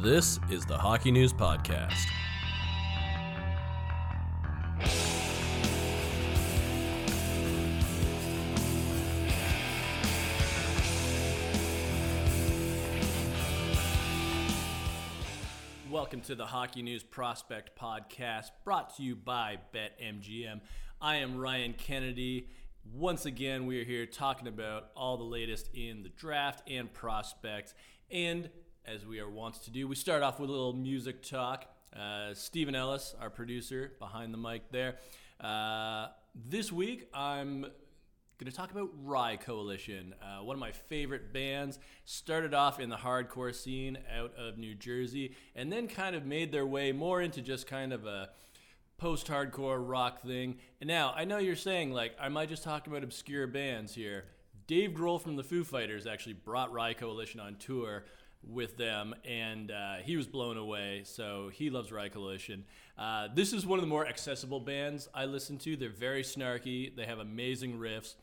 This is the Hockey News Podcast. Welcome to the Hockey News Prospect Podcast, brought to you by BetMGM. I am Ryan Kennedy. Once again, we are here talking about all the latest in the draft and prospects. And as we are wont to do, we start off with a little music talk. Uh, Stephen Ellis, our producer behind the mic there. Uh, this week, I'm going to talk about Rye Coalition, uh, one of my favorite bands. Started off in the hardcore scene out of New Jersey, and then kind of made their way more into just kind of a post hardcore rock thing. And now, I know you're saying, like, I might just talk about obscure bands here. Dave Grohl from the Foo Fighters actually brought Rye Coalition on tour with them, and uh, he was blown away. So he loves Rye Coalition. Uh, this is one of the more accessible bands I listen to. They're very snarky, they have amazing riffs.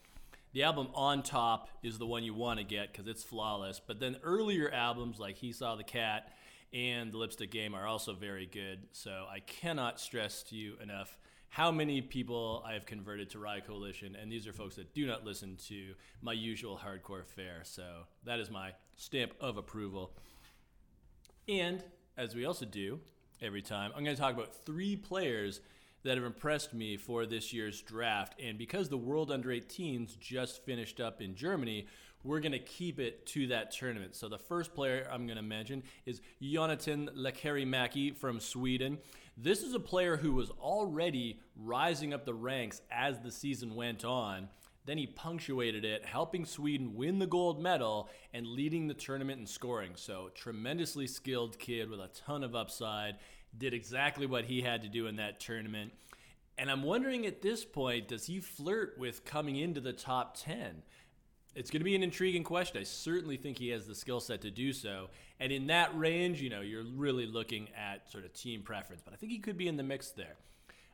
The album On Top is the one you want to get because it's flawless. But then earlier albums like He Saw the Cat and The Lipstick Game are also very good. So I cannot stress to you enough how many people I have converted to Rye Coalition. And these are folks that do not listen to my usual hardcore fare. So that is my stamp of approval. And as we also do every time, I'm going to talk about three players that have impressed me for this year's draft. And because the World Under 18s just finished up in Germany, we're going to keep it to that tournament. So the first player I'm going to mention is Jonathan Lekkerimäki from Sweden. This is a player who was already rising up the ranks as the season went on. Then he punctuated it, helping Sweden win the gold medal and leading the tournament in scoring. So, tremendously skilled kid with a ton of upside did exactly what he had to do in that tournament. And I'm wondering at this point, does he flirt with coming into the top 10? It's going to be an intriguing question. I certainly think he has the skill set to do so. And in that range, you know, you're really looking at sort of team preference, but I think he could be in the mix there.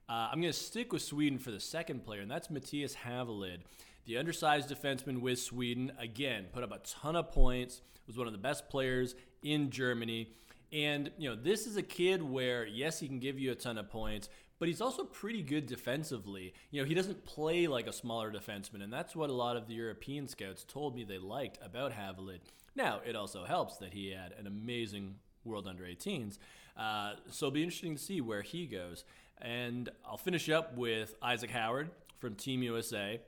Uh, I'm going to stick with Sweden for the second player, and that's Mattias Havelid, the undersized defenseman with Sweden. Again, put up a ton of points, was one of the best players in Germany. And, you know, this is a kid where, yes, he can give you a ton of points, but he's also pretty good defensively. You know, he doesn't play like a smaller defenseman, and that's what a lot of the European scouts told me they liked about Havelid. Now, it also helps that he had an amazing World Under 18s, uh, so it'll be interesting to see where he goes. And I'll finish up with Isaac Howard from Team USA.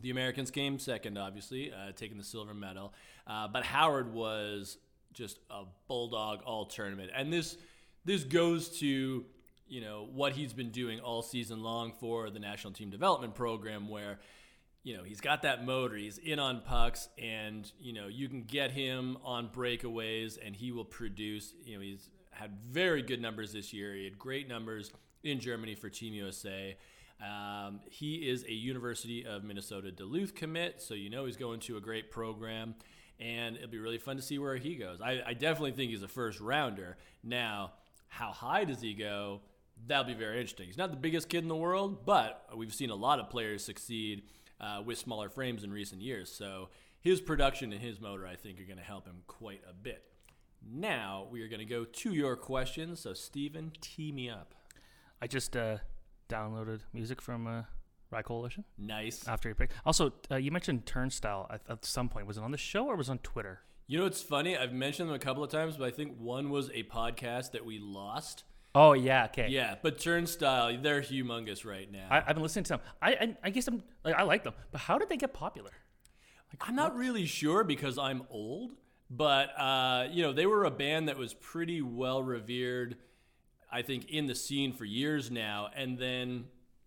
The Americans came second, obviously, uh, taking the silver medal. Uh, but Howard was just a bulldog all tournament. And this this goes to you know what he's been doing all season long for the national team development program where you know he's got that motor he's in on pucks and you know you can get him on breakaways and he will produce you know he's had very good numbers this year he had great numbers in germany for team usa um, he is a university of minnesota duluth commit so you know he's going to a great program and it'll be really fun to see where he goes. I, I, definitely think he's a first rounder. Now, how high does he go? That'll be very interesting. He's not the biggest kid in the world, but we've seen a lot of players succeed uh, with smaller frames in recent years. So his production and his motor, I think, are going to help him quite a bit. Now we are going to go to your questions. So, Stephen, tee me up. I just uh, downloaded music from. Uh Rye Coalition. Nice. After you pick. Also, uh, you mentioned Turnstile at, at, some point. Was it on the show or was it on Twitter? You know, it's funny. I've mentioned them a couple of times, but I think one was a podcast that we lost. Oh yeah, okay. Yeah, but Turnstile, they're humongous right now. I, have been listening to them. I, I, I guess I'm like I like them, but how did they get popular? Like, I'm not really sure because I'm old, but uh, you know, they were a band that was pretty well revered. I think in the scene for years now, and then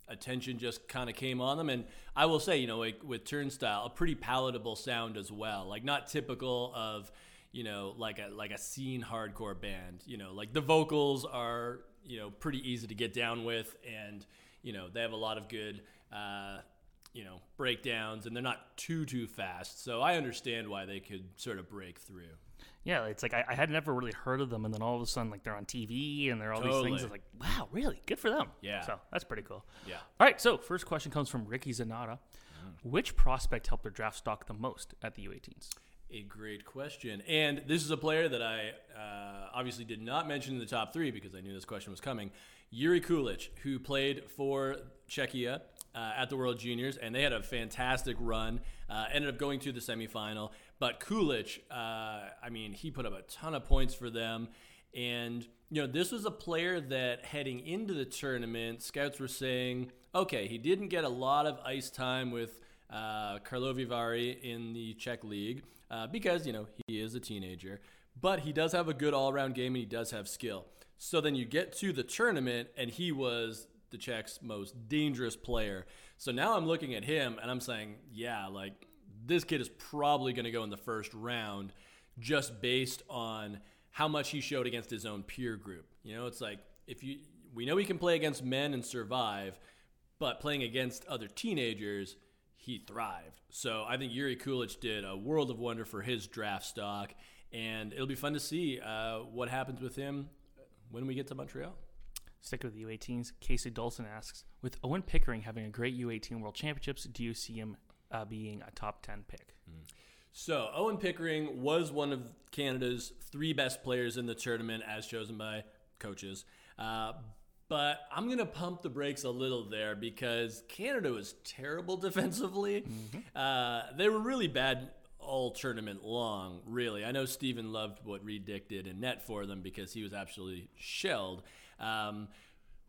attention just kind of came on them. And I will say, you know, like with Turnstile, a pretty palatable sound as well. Like not typical of, you know, like a like a scene hardcore band. You know, like the vocals are, you know, pretty easy to get down with, and you know they have a lot of good. Uh, you know breakdowns and they're not too too fast so i understand why they could sort of break through yeah, it's like I, I, had never really heard of them, and then all of a sudden, like they're on TV and they're all totally. these things. It's like, wow, really good for them. Yeah. So that's pretty cool. Yeah. All right. So first question comes from Ricky Zanata. Mm. Which prospect helped their draft stock the most at the U18s? A great question. And this is a player that I uh, obviously did not mention in the top three because I knew this question was coming. Jiri Kulich, who played for Czechia uh, at the World Juniors, and they had a fantastic run. Uh, ended up going to the semifinal. But Kulich, uh, I mean, he put up a ton of points for them. And, you know, this was a player that heading into the tournament, scouts were saying, okay, he didn't get a lot of ice time with uh, Karlovy Vary in the Czech league uh, because, you know, he is a teenager. But he does have a good all around game and he does have skill. So then you get to the tournament and he was the Czechs' most dangerous player. So now I'm looking at him and I'm saying, yeah, like this kid is probably going to go in the first round just based on how much he showed against his own peer group. You know, it's like if you we know he can play against men and survive, but playing against other teenagers, he thrived. So I think Jiri Kulich did a world of wonder for his draft stock, and it'll be fun to see uh, what happens with him when we get to Montreal. Stick with the U18s. Casey Dolson asks, with Owen Pickering having a great U18 World Championships, do you see him uh, being a top 10 pick? Mm. So Owen Pickering was one of Canada's three best players in the tournament, as chosen by coaches. Uh, but I'm going to pump the brakes a little there because Canada was terrible defensively. Mm-hmm. Uh, they were really bad all tournament long, really. I know Stephen loved what Reid Dyck did in net for them because he was absolutely shelled. Um,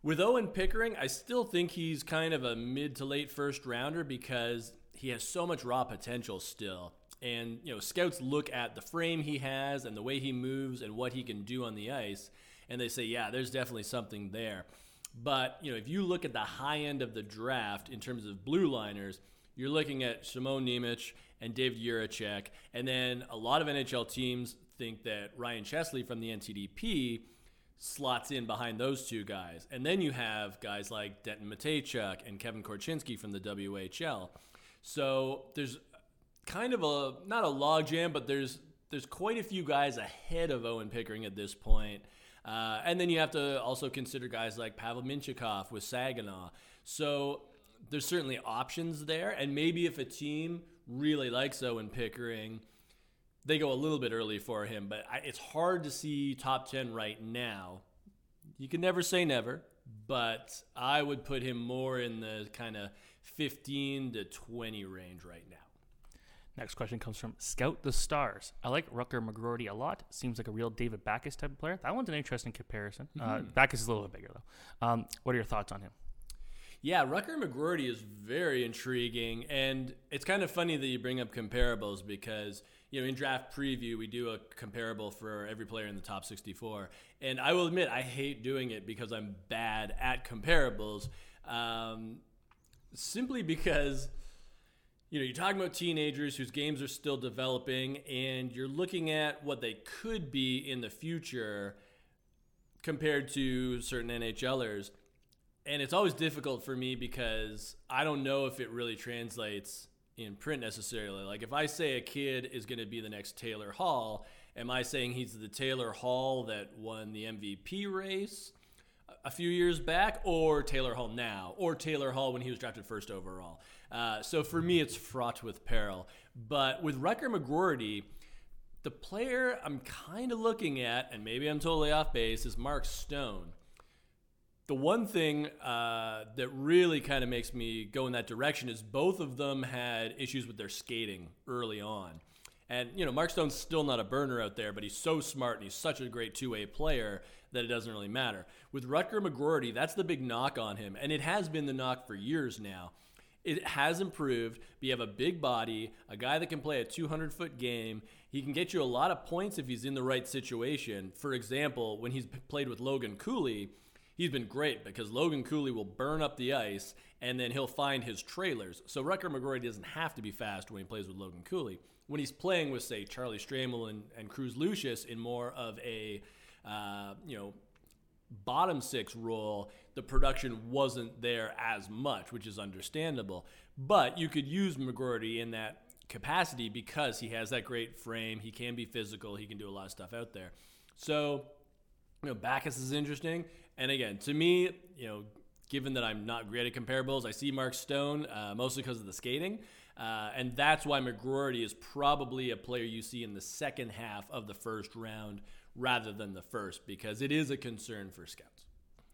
with Owen Pickering, I still think he's kind of a mid to late first rounder because he has so much raw potential still. And you know, scouts look at the frame he has and the way he moves and what he can do on the ice, and they say, yeah, there's definitely something there. But you know, if you look at the high end of the draft in terms of blue liners, you're looking at Simon Nemec and David Jiricek, and then a lot of NHL teams think that Ryan Chesley from the NTDP slots in behind those two guys. And then you have guys like Denton Mateychuk and Kevin Korchinski from the WHL. So there's kind of a not a logjam, but there's there's quite a few guys ahead of Owen Pickering at this point. Uh, and then you have to also consider guys like Pavel Mintyukov with Saginaw. So there's certainly options there. And maybe if a team really likes Owen Pickering, they go a little bit early for him. But I, it's hard to see top 10 right now. You can never say never, but I would put him more in the kind of 15 to 20 range right now. Next question comes from Scout the Stars. I like Rutger McGroarty a lot. Seems like a real David Backes type of player. That one's an interesting comparison. Uh, mm-hmm. Uh, Backes is a little bit bigger, though. Um, what are your thoughts on him? Yeah, Rucker McGroarty is very intriguing. And it's kind of funny that you bring up comparables because, you know, in draft preview, we do a comparable for every player in the top 64. And I will admit, I hate doing it because I'm bad at comparables. Um, simply because you know, you're talking about teenagers whose games are still developing, and you're looking at what they could be in the future compared to certain NHLers. And it's always difficult for me because I don't know if it really translates in print necessarily. Like, if I say a kid is going to be the next Taylor Hall, am I saying he's the Taylor Hall that won the MVP race? a few years back, or Taylor Hall now, or Taylor Hall when he was drafted first overall. Uh, so for me, it's fraught with peril. But with Rutger McGroarty, the player I'm kind of looking at, and maybe I'm totally off base, is Mark Stone. The one thing uh, that really kind of makes me go in that direction is both of them had issues with their skating early on. And, you know, Mark Stone's still not a burner out there, but he's so smart and he's such a great two way player that it doesn't really matter. With Rutger McGroarty, that's the big knock on him. And it has been the knock for years now. It has improved. But you have a big body, a guy that can play a 200 foot game. He can get you a lot of points if he's in the right situation. For example, when he's played with Logan Cooley, he's been great because Logan Cooley will burn up the ice and then he'll find his trailers. So Rutger McGroarty doesn't have to be fast when he plays with Logan Cooley. When he's playing with, say, Charlie Stramel and, and Cruz Lucius in more of a, uh, you know, bottom six role, the production wasn't there as much, which is understandable. But you could use McGroarty in that capacity because he has that great frame. He can be physical. He can do a lot of stuff out there. So, you know, Backes is interesting. And again, to me, you know, given that I'm not great at comparables, I see Mark Stone uh, mostly because of the skating. Uh, and that's why McGroarty is probably a player you see in the second half of the first round rather than the first because it is a concern for scouts.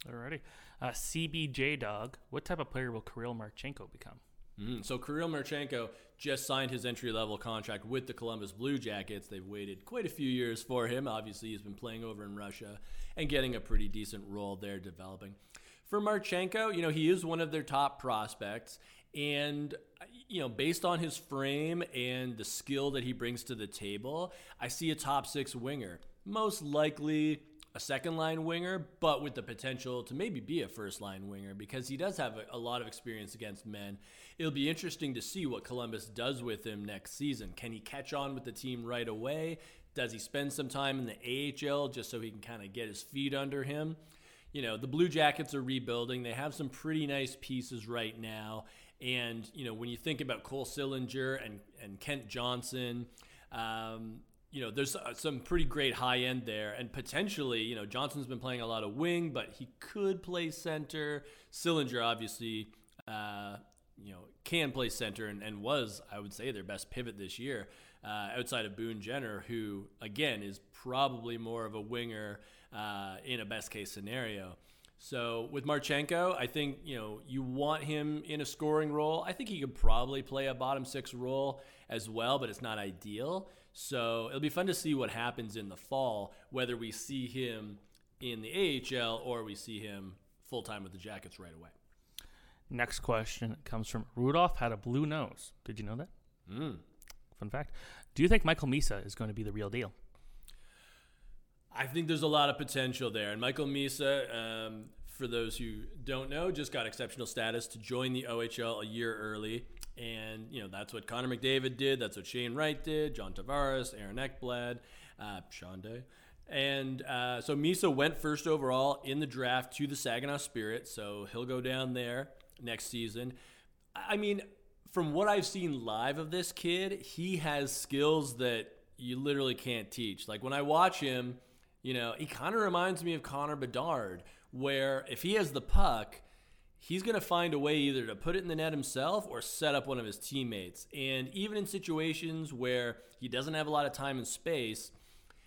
Alrighty. Uh, CBJ Dog, what type of player will Kirill Marchenko become? Mm, so Kirill Marchenko just signed his entry level contract with the Columbus Blue Jackets. They've waited quite a few years for him. Obviously, he's been playing over in Russia and getting a pretty decent role there developing. For Marchenko, you know, he is one of their top prospects. And, you know, based on his frame and the skill that he brings to the table, I see a top six winger. Most likely a second line winger, but with the potential to maybe be a first line winger because he does have a, a, lot of experience against men. It'll be interesting to see what Columbus does with him next season. Can he catch on with the team right away? Does he spend some time in the AHL just so he can kind of get his feet under him? You know, the Blue Jackets are rebuilding. They have some pretty nice pieces right now. And, you know, when you think about Cole Sillinger and, and Kent Johnson, um, you know, there's uh, some pretty great high end there, and potentially, you know, Johnson's been playing a lot of wing, but he could play center. Sillinger, obviously, uh, you know, can play center and, and, was, I would say, their best pivot this year, uh, outside of Boone Jenner, who again is probably more of a winger uh, in a best case scenario. So with Marchenko, I think you know you want him in a scoring role. I think he could probably play a bottom six role as well, but it's not ideal. So it'll be fun to see what happens in the fall, whether we see him in the AHL or we see him full time with the Jackets right away. Next question comes from Rudolph had a blue nose. Did you know that? Mm. Fun fact. Do you think Michael Misa is going to be the real deal? I think there's a lot of potential there. And Michael Misa, um, for those who don't know, just got exceptional status to join the OHL a year early. And, you know, that's what Connor McDavid did. That's what Shane Wright did, John Tavares, Aaron Ekblad, uh, Sean Day. And uh, so Misa went first overall in the draft to the Saginaw Spirit. So he'll go down there next season. I mean, from what I've seen live of this kid, he has skills that you literally can't teach. Like when I watch him, you know, he kind of reminds me of Connor Bedard, where if he has the puck, he's going to find a way either to put it in the net himself or set up one of his teammates. And even in situations where he doesn't have a lot of time and space,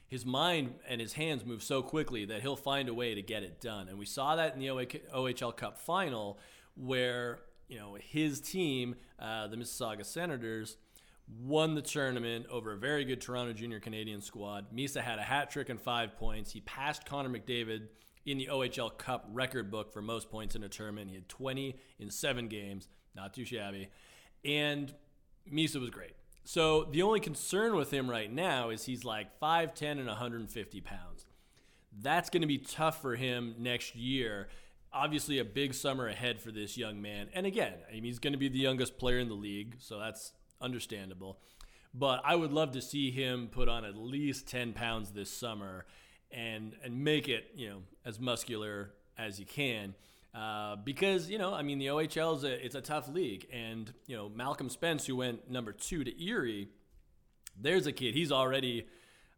his mind and his hands move so quickly that he'll find a way to get it done. And we saw that in the OHL Cup final where, you know, his team, uh, the Mississauga Senators, won the tournament over a very good Toronto Junior Canadian squad. Misa had a hat trick and five points. He passed Connor McDavid in the OHL Cup record book for most points in a tournament. He had 20 in seven games, not too shabby. And Misa was great. So the only concern with him right now is he's like 5'10 and 150 pounds. That's going to be tough for him next year. Obviously, a big summer ahead for this young man. And again, I mean, he's going to be the youngest player in the league, so that's understandable. But I would love to see him put on at least 10 pounds this summer and and make it you know as muscular as you can. Uh, because you know, I mean, the OHL is a it's a tough league, and you know Malcolm Spence, who went number two to Erie, there's a kid. He's already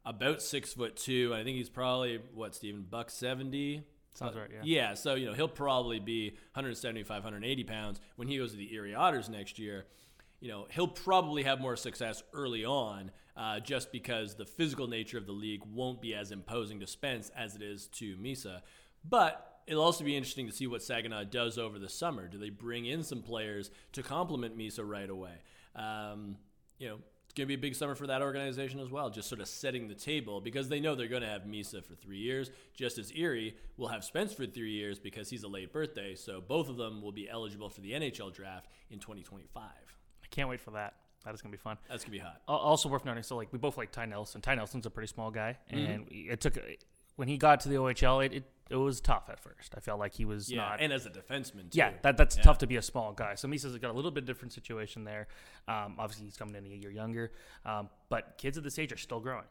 about six foot two. I think he's probably what Stephen buck seventy. Sounds right. Yeah. Yeah. So you know he'll probably be 175, 180 pounds when he goes to the Erie Otters next year. You know he'll probably have more success early on uh, just because the physical nature of the league won't be as imposing to Spence as it is to Misa. But it'll also be interesting to see what Saginaw does over the summer. Do they bring in some players to complement Misa right away? Um, you know, it's going to be a big summer for that organization as well, just sort of setting the table because they know they're going to have Misa for three years, just as Erie will have Spence for three years because he's a late birthday. So both of them will be eligible for the NHL draft in 2025. Can't wait for that. That is gonna be fun. That's gonna be hot. Also worth noting, so like we both like Ty Nelson. Ty Nelson's a pretty small guy, mm-hmm. and it took when he got to the OHL, it, it, it was tough at first. I felt like he was yeah, not, and as a defenseman, too. yeah, that that's tough to be a small guy. So Misa's got a little bit different situation there. Um, obviously, he's coming in a year younger, um, but kids of this age are still growing.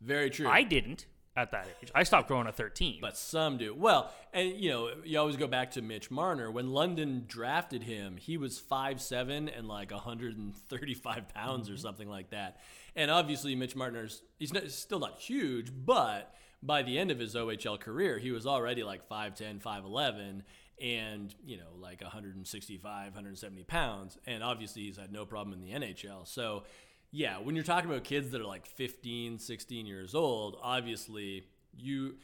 Very true. I didn't at that age. I stopped growing at 13. But some do. Well, and you know, you always go back to Mitch Marner. When London drafted him, he was five seven and like 135 pounds mm-hmm. or something like that. And obviously, Mitch Marner's he's not, still not huge, but by the end of his OHL career, he was already like 5'10, 5'11. and you know like 165 170 pounds and obviously he's had no problem in the nhl so yeah when you're talking about kids that are like 15 16 years old obviously you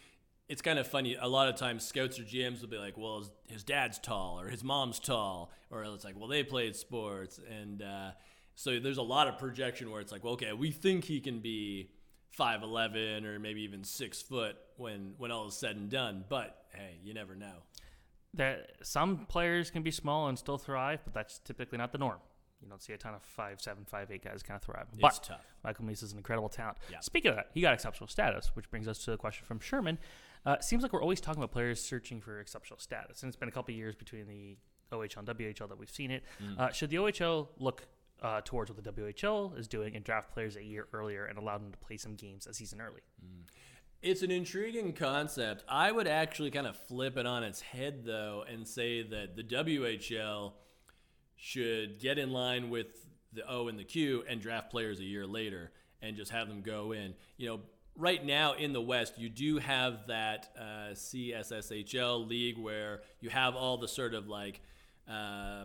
it's kind of funny a lot of times scouts or gms will be like well his, his dad's tall or his mom's tall or it's like well they played sports and uh, so there's a lot of projection where it's like well okay we think he can be 5'11 or maybe even six foot when when all is said and done but hey you never know that some players can be small and still thrive, but that's typically not the norm. You don't see a ton of five, seven, five, eight guys kind of thrive. it's but tough Michael Misa is an incredible talent. Yeah. Speaking of that, he got exceptional status, which brings us to the question from Sherman. Uh, seems like we're always talking about players searching for exceptional status, and it's been a couple years between the OHL and WHL that we've seen it. Mm. Uh, should the OHL look uh, towards what the WHL is doing and draft players a year earlier and allow them to play some games a season early? It's an intriguing concept. I would actually kind of flip it on its head, though, and say that the WHL should get in line with the O and the Q and draft players a year later and just have them go in. You know, right now in the West, you do have that uh, CSSHL league where you have all the sort of like. Uh,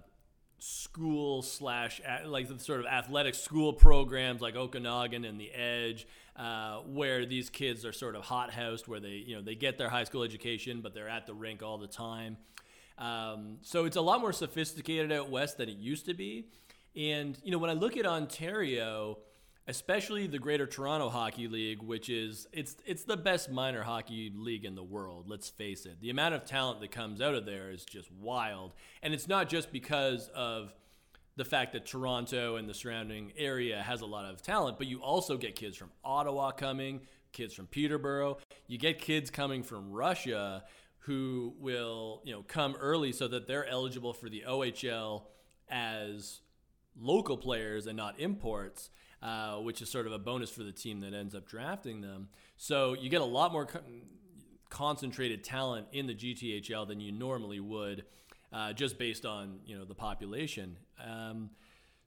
school slash like the sort of athletic school programs like Okanagan and the Edge, uh, where these kids are sort of hot housed, where they you know they get their high school education, but they're at the rink all the time. Um, so it's a lot more sophisticated out west than it used to be. And you know when I look at Ontario, especially the Greater Toronto Hockey League, which is it's it's the best minor hockey league in the world. Let's face it. The amount of talent that comes out of there is just wild, and it's not just because of the fact that Toronto and the surrounding area has a lot of talent, but you also get kids from Ottawa coming, kids from Peterborough. You get kids coming from Russia who will, you know, come early so that they're eligible for the OHL as local players and not imports, uh, which is sort of a bonus for the team that ends up drafting them. So you get a lot more co- concentrated talent in the GTHL than you normally would, uh, just based on you know the population. Um,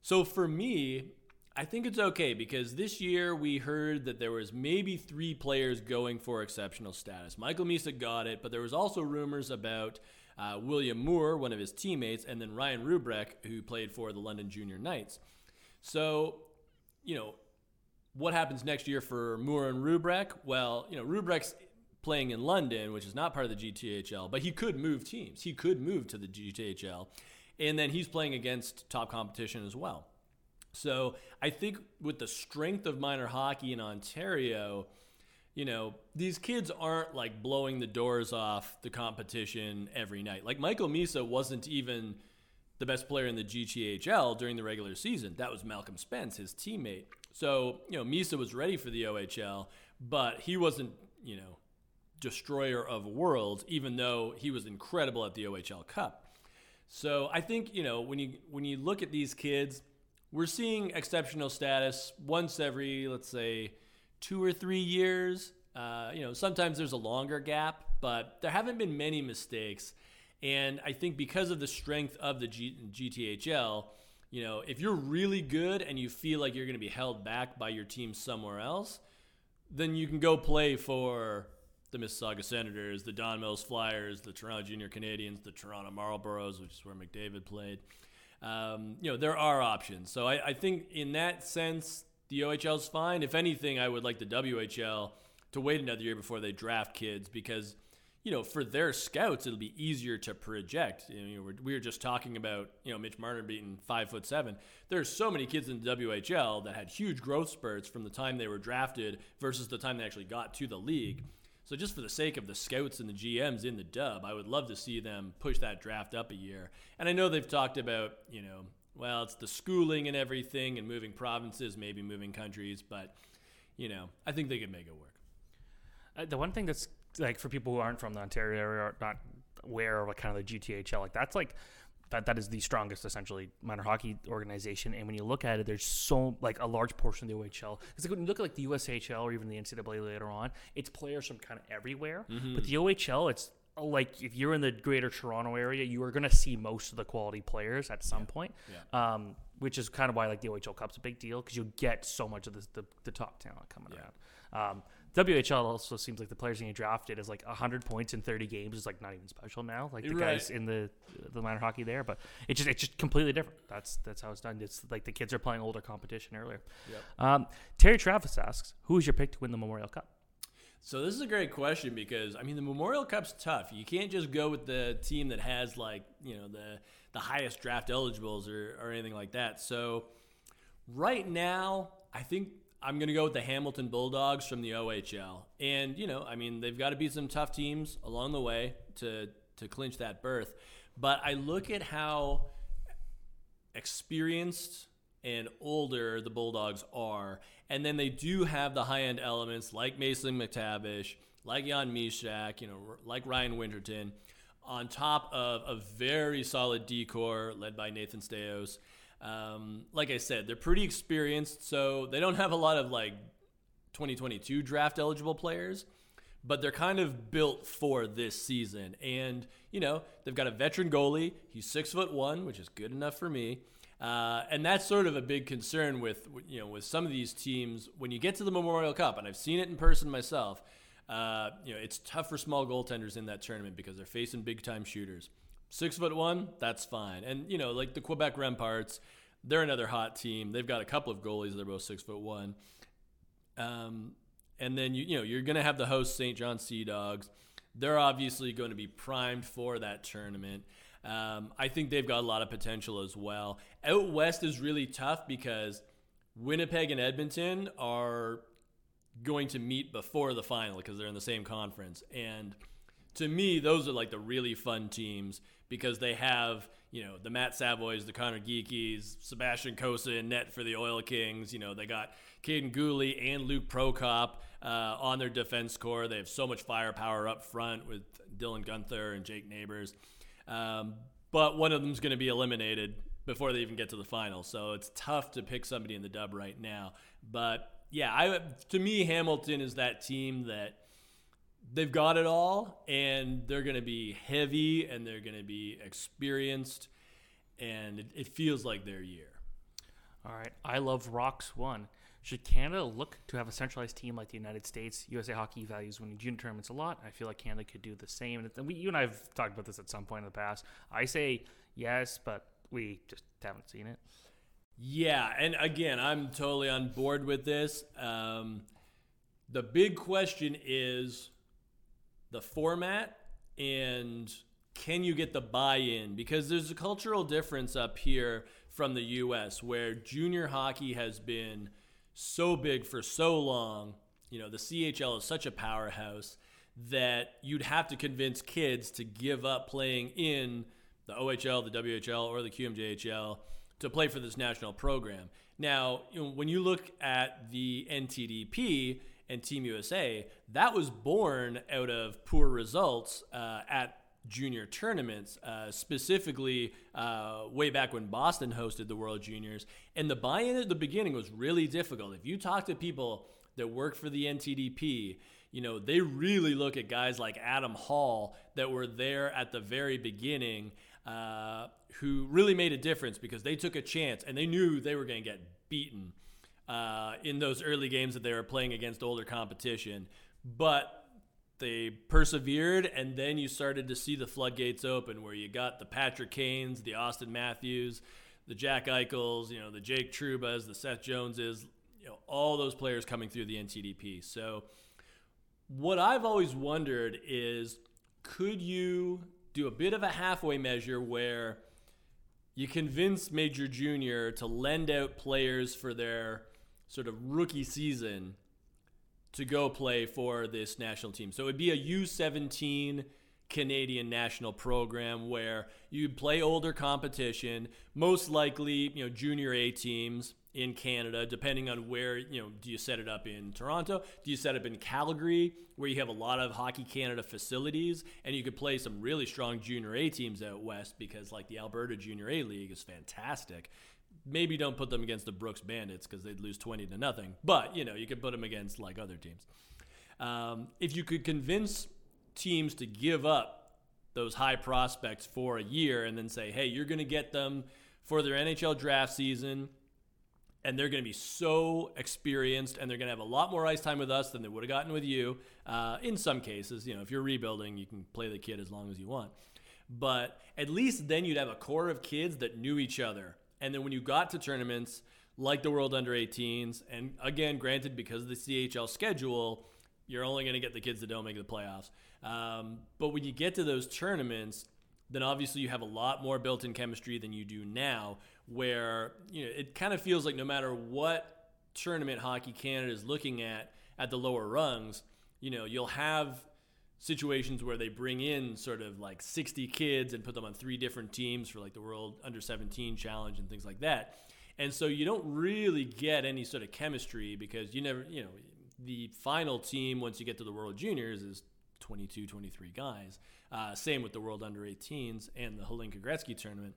so for me, I think it's okay because this year we heard that there was maybe three players going for exceptional status. Michael Misa got it, but there was also rumors about uh, William Moore, one of his teammates, and then Ryan Roobroeck, who played for the London Junior Knights. So, you know, what happens next year for Moore and Roobroeck? Well, you know, Roobroeck's playing in London, which is not part of the GTHL, but he could move teams. He could move to the GTHL. And then he's playing against top competition as well. So I think with the strength of minor hockey in Ontario, you know, these kids aren't like blowing the doors off the competition every night. Like Michael Misa wasn't even the best player in the GTHL during the regular season. That was Malcolm Spence, his teammate. So, you know, Misa was ready for the OHL, but he wasn't, you know, destroyer of worlds, even though he was incredible at the OHL Cup. So I think, you know, when you when you look at these kids, we're seeing exceptional status once every, let's say, two or three years. Uh, you know, sometimes there's a longer gap, but there haven't been many mistakes. And I think because of the strength of the G- GTHL, you know, if you're really good and you feel like you're going to be held back by your team somewhere else, then you can go play for the Mississauga Senators, the Don Mills Flyers, the Toronto Junior Canadians, the Toronto Marlboros, which is where McDavid played. Um, you know, there are options. So I, I think in that sense, the OHL is fine. If anything, I would like the WHL to wait another year before they draft kids because, you know, for their scouts, it'll be easier to project. You know, we were just talking about, you know, Mitch Marner being five foot seven. There's so many kids in the WHL that had huge growth spurts from the time they were drafted versus the time they actually got to the league. So just for the sake of the scouts and the GMs in the dub, I would love to see them push that draft up a year. And I know they've talked about, you know, well, it's the schooling and everything and moving provinces, maybe moving countries, but you know, I think they could make it work. Uh, the one thing that's like for people who aren't from the Ontario area or not aware of like kind of the GTHL, like that's like that that is the strongest essentially minor hockey organization. And when you look at it, there's so like a large portion of the OHL. Because like when you look at like the USHL or even the NCAA later on, it's players from kind of everywhere. But the OHL, it's uh, like if you're in the Greater Toronto area, you are going to see most of the quality players at some point. Yeah. Um, which is kind of why like the OHL Cup's a big deal because you get so much of the, the, the top talent coming Yeah. around. Um, WHL also seems like the players getting drafted is like 100 points in 30 games is like not even special now. Like the Right. guys in the the minor hockey there, but it's just it's just completely different. That's that's how it's done. It's like the kids are playing older competition earlier. Yep. Um, Terry Travis asks, "Who is your pick to win the Memorial Cup?" So this is a great question because I mean the Memorial Cup's tough. You can't just go with the team that has like you know the the highest draft eligibles or, or anything like that. So right now, I think I'm gonna go with the Hamilton Bulldogs from the OHL. And you know, I mean they've got to beat some tough teams along the way to to clinch that berth. But I look at how experienced and older the Bulldogs are. And then they do have the high end elements like Mason McTavish, like Jan Mysak, you know, like Ryan Winterton, on top of a very solid decor led by Nathan Staios. Um, like I said, they're pretty experienced, so they don't have a lot of like 2022 draft eligible players, but they're kind of built for this season. And you know, they've got a veteran goalie. He's six foot one, which is good enough for me. Uh, and that's sort of a big concern with you know with some of these teams when you get to the Memorial Cup, and I've seen it in person myself. Uh, you know, it's tough for small goaltenders in that tournament because they're facing big time shooters. Six foot one, that's fine. And you know, like the Quebec Remparts, they're another hot team. They've got a couple of goalies that are both six foot one. Um, and then you you know you're going to have the host Saint John Sea Dogs. They're obviously going to be primed for that tournament. Um, I think they've got a lot of potential as well. Out west is really tough because Winnipeg and Edmonton are going to meet before the final because they're in the same conference. And to me, those are like the really fun teams because they have, you know, the Matt Savoys, the Conor Geekies, Sebastian Cossa in net for the Oil Kings. You know, they got Kaiden Guhle and Luke Prokop uh, on their defense core. They have so much firepower up front with Dylan Guenther and Jake Neighbors. Um, but one of them's going to be eliminated before they even get to the final. So it's tough to pick somebody in the dub right now. But yeah, I to me Hamilton is that team that they've got it all and they're going to be heavy and they're going to be experienced and it, it feels like their year. All right, I love Rocks one. Should Canada look to have a centralized team like the United States? USA Hockey values winning junior tournaments a lot. I feel like Canada could do the same. And we, you and I have talked about this at some point in the past. I say yes, but we just haven't seen it. Yeah, and again, I'm totally on board with this. Um, the big question is the format and can you get the buy-in because there's a cultural difference up here from the US where junior hockey has been so big for so long. You know, the CHL is such a powerhouse that you'd have to convince kids to give up playing in the OHL, the WHL, or the QMJHL to play for this national program. Now, you know, when you look at the NTDP and Team USA, that was born out of poor results uh, at junior tournaments, uh, specifically uh, way back when Boston hosted the World Juniors. And the buy in at the beginning was really difficult. If you talk to people that work for the NTDP, you know, they really look at guys like Adam Hall that were there at the very beginning. Uh, who really made a difference because they took a chance and they knew they were going to get beaten uh, in those early games that they were playing against older competition. But they persevered, and then you started to see the floodgates open where you got the Patrick Kanes, the Auston Matthews, the Jack Eichels, you know, the Jake Troubas, the Seth Joneses, you know, all those players coming through the NTDP. So, what I've always wondered is could you do a bit of a halfway measure where you convince Major Junior to lend out players for their sort of rookie season to go play for this national team. So it'd be a U17 Canadian national program where you'd play older competition, most likely, you know, junior A teams in Canada, depending on where, you know, do you set it up in Toronto? Do you set it up in Calgary, where you have a lot of Hockey Canada facilities, and you could play some really strong junior A teams out west because, like, the Alberta Junior A League is fantastic. Maybe don't put them against the Brooks Bandits because they'd lose 20 to nothing, but, you know, you could put them against, like, other teams. Um, if you could convince teams to give up those high prospects for a year and then say, hey, you're going to get them for their NHL draft season and they're going to be so experienced and they're going to have a lot more ice time with us than they would have gotten with you. Uh, in some cases, you know, if you're rebuilding, you can play the kid as long as you want. But at least then you'd have a core of kids that knew each other. And then when you got to tournaments like the World Under 18s, and again, granted, because of the CHL schedule, you're only going to get the kids that don't make the playoffs. Um, but when you get to those tournaments, then obviously you have a lot more built-in chemistry than you do now where you know it kind of feels like no matter what tournament hockey canada is looking at at the lower rungs you know you'll have situations where they bring in sort of like 60 kids and put them on three different teams for like the world under 17 challenge and things like that and so you don't really get any sort of chemistry because you never you know the final team once you get to the world juniors is 22 23 guys uh, same with the World Under 18s and the Hlinka Gretzky tournament.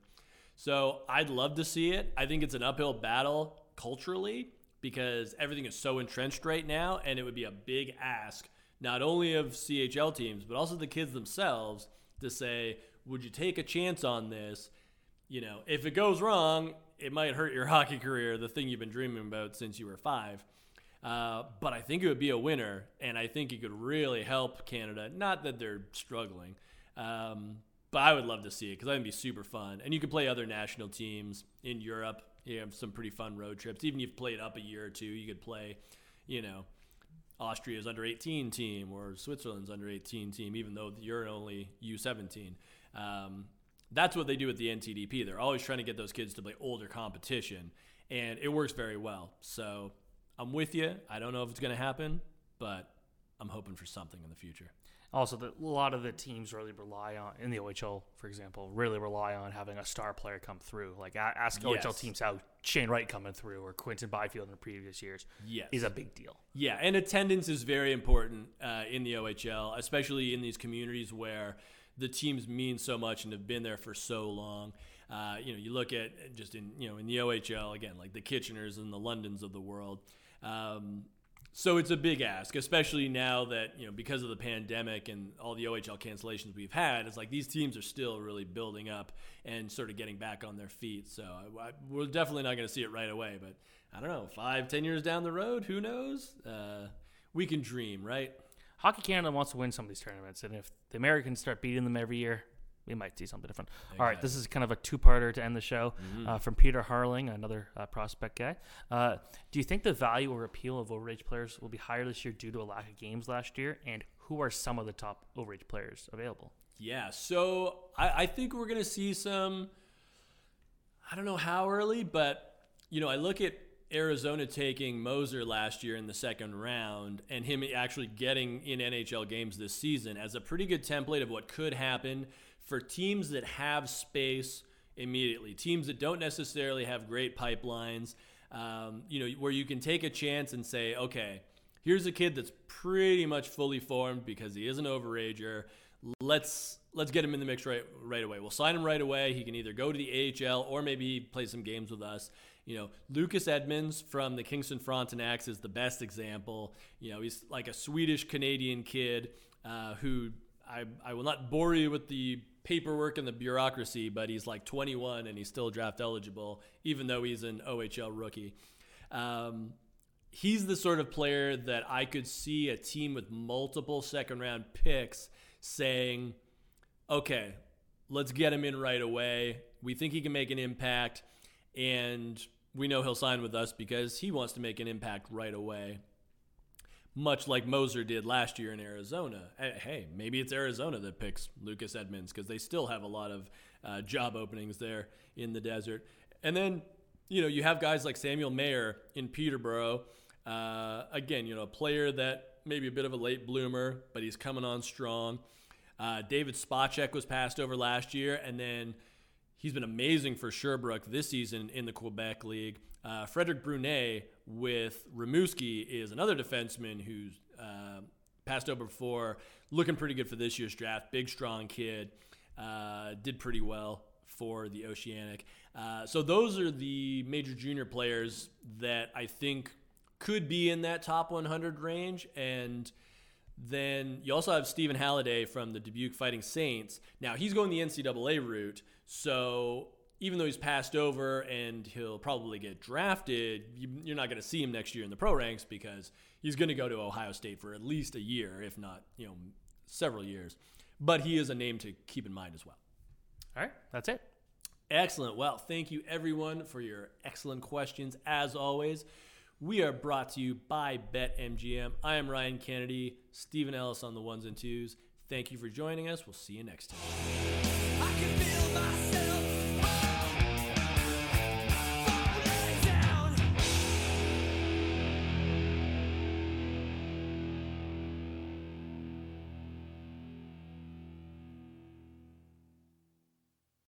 So I'd love to see it. I think it's an uphill battle culturally because everything is so entrenched right now, and it would be a big ask, not only of CHL teams, but also the kids themselves to say, would you take a chance on this? You know, if it goes wrong, it might hurt your hockey career, the thing you've been dreaming about since you were five. Uh, but I think it would be a winner, and I think it could really help Canada. Not that they're struggling, um, but I would love to see it because that would be super fun. And you could play other national teams in Europe. You have some pretty fun road trips. Even if you've played up a year or two, you could play, you know, Austria's under 18 team or Switzerland's under 18 team, even though you're only U17. Um, that's what they do at the NTDP. They're always trying to get those kids to play older competition, and it works very well. So I'm with you. I don't know if it's going to happen, but I'm hoping for something in the future. Also, the, a lot of the teams really rely on in the OHL, for example, really rely on having a star player come through. Like ask yes. OHL teams how Shane Wright coming through or Quinton Byfield in the previous years yes. is a big deal. Yeah, and attendance is very important uh, in the OHL, especially in these communities where the teams mean so much and have been there for so long. Uh, you know, you look at just in you know in the OHL again, like the Kitcheners and the Londons of the world. Um, so it's a big ask, especially now that you know because of the pandemic and all the OHL cancellations we've had. It's like these teams are still really building up and sort of getting back on their feet. So I, we're definitely not going to see it right away, but I don't know, five, ten years down the road, who knows? Uh, we can dream, right? Hockey Canada wants to win some of these tournaments, and if the Americans start beating them every year, we might see something different. Exactly. All right, this is kind of a two-parter to end the show mm-hmm. uh, from Peter Harling, another uh, prospect guy. Uh, do you think the value or appeal of overage players will be higher this year due to a lack of games last year? And who are some of the top overage players available? Yeah, so I, I think we're going to see some. I don't know how early, but you know, I look at Arizona taking Moser last year in the second round and him actually getting in NHL games this season as a pretty good template of what could happen for teams that have space immediately, teams that don't necessarily have great pipelines, um, you know, where you can take a chance and say, okay, here's a kid that's pretty much fully formed because he is an overager. Let's let's get him in the mix right right away. We'll sign him right away. He can either go to the AHL or maybe play some games with us. You know, Lucas Edmonds from the Kingston Frontenacs is the best example. You know, he's like a Swedish Canadian kid uh, who I, I will not bore you with the paperwork and the bureaucracy, but he's like 21 and he's still draft eligible, even though he's an OHL rookie. Um, he's the sort of player that I could see a team with multiple second round picks saying, okay, let's get him in right away. We think he can make an impact, and we know he'll sign with us because he wants to make an impact right away much like Moser did last year in Arizona. Hey, maybe it's Arizona that picks Lucas Edmonds because they still have a lot of uh, job openings there in the desert. And then, you know, you have guys like Samuel Mayer in Peterborough. Uh, again, you know, a player that maybe a bit of a late bloomer, but he's coming on strong. Uh, David Spacek was passed over last year, and then he's been amazing for Sherbrooke this season in the Quebec League. Uh, Frederick Brunet with Rimouski is another defenseman who's uh, passed over before, looking pretty good for this year's draft. Big, strong kid. Uh, did pretty well for the Oceanic. Uh, so those are the major junior players that I think could be in that top 100 range. And then you also have Stephen Halliday from the Dubuque Fighting Saints. Now he's going the NCAA route, so even though he's passed over and he'll probably get drafted, you, you're not going to see him next year in the pro ranks because he's going to go to Ohio State for at least a year, if not, you know, several years. But he is a name to keep in mind as well. All right, that's it. Excellent. Well, thank you everyone for your excellent questions. As always, we are brought to you by BetMGM. I am Ryan Kennedy, Stephen Ellis on the ones and twos. Thank you for joining us. We'll see you next time.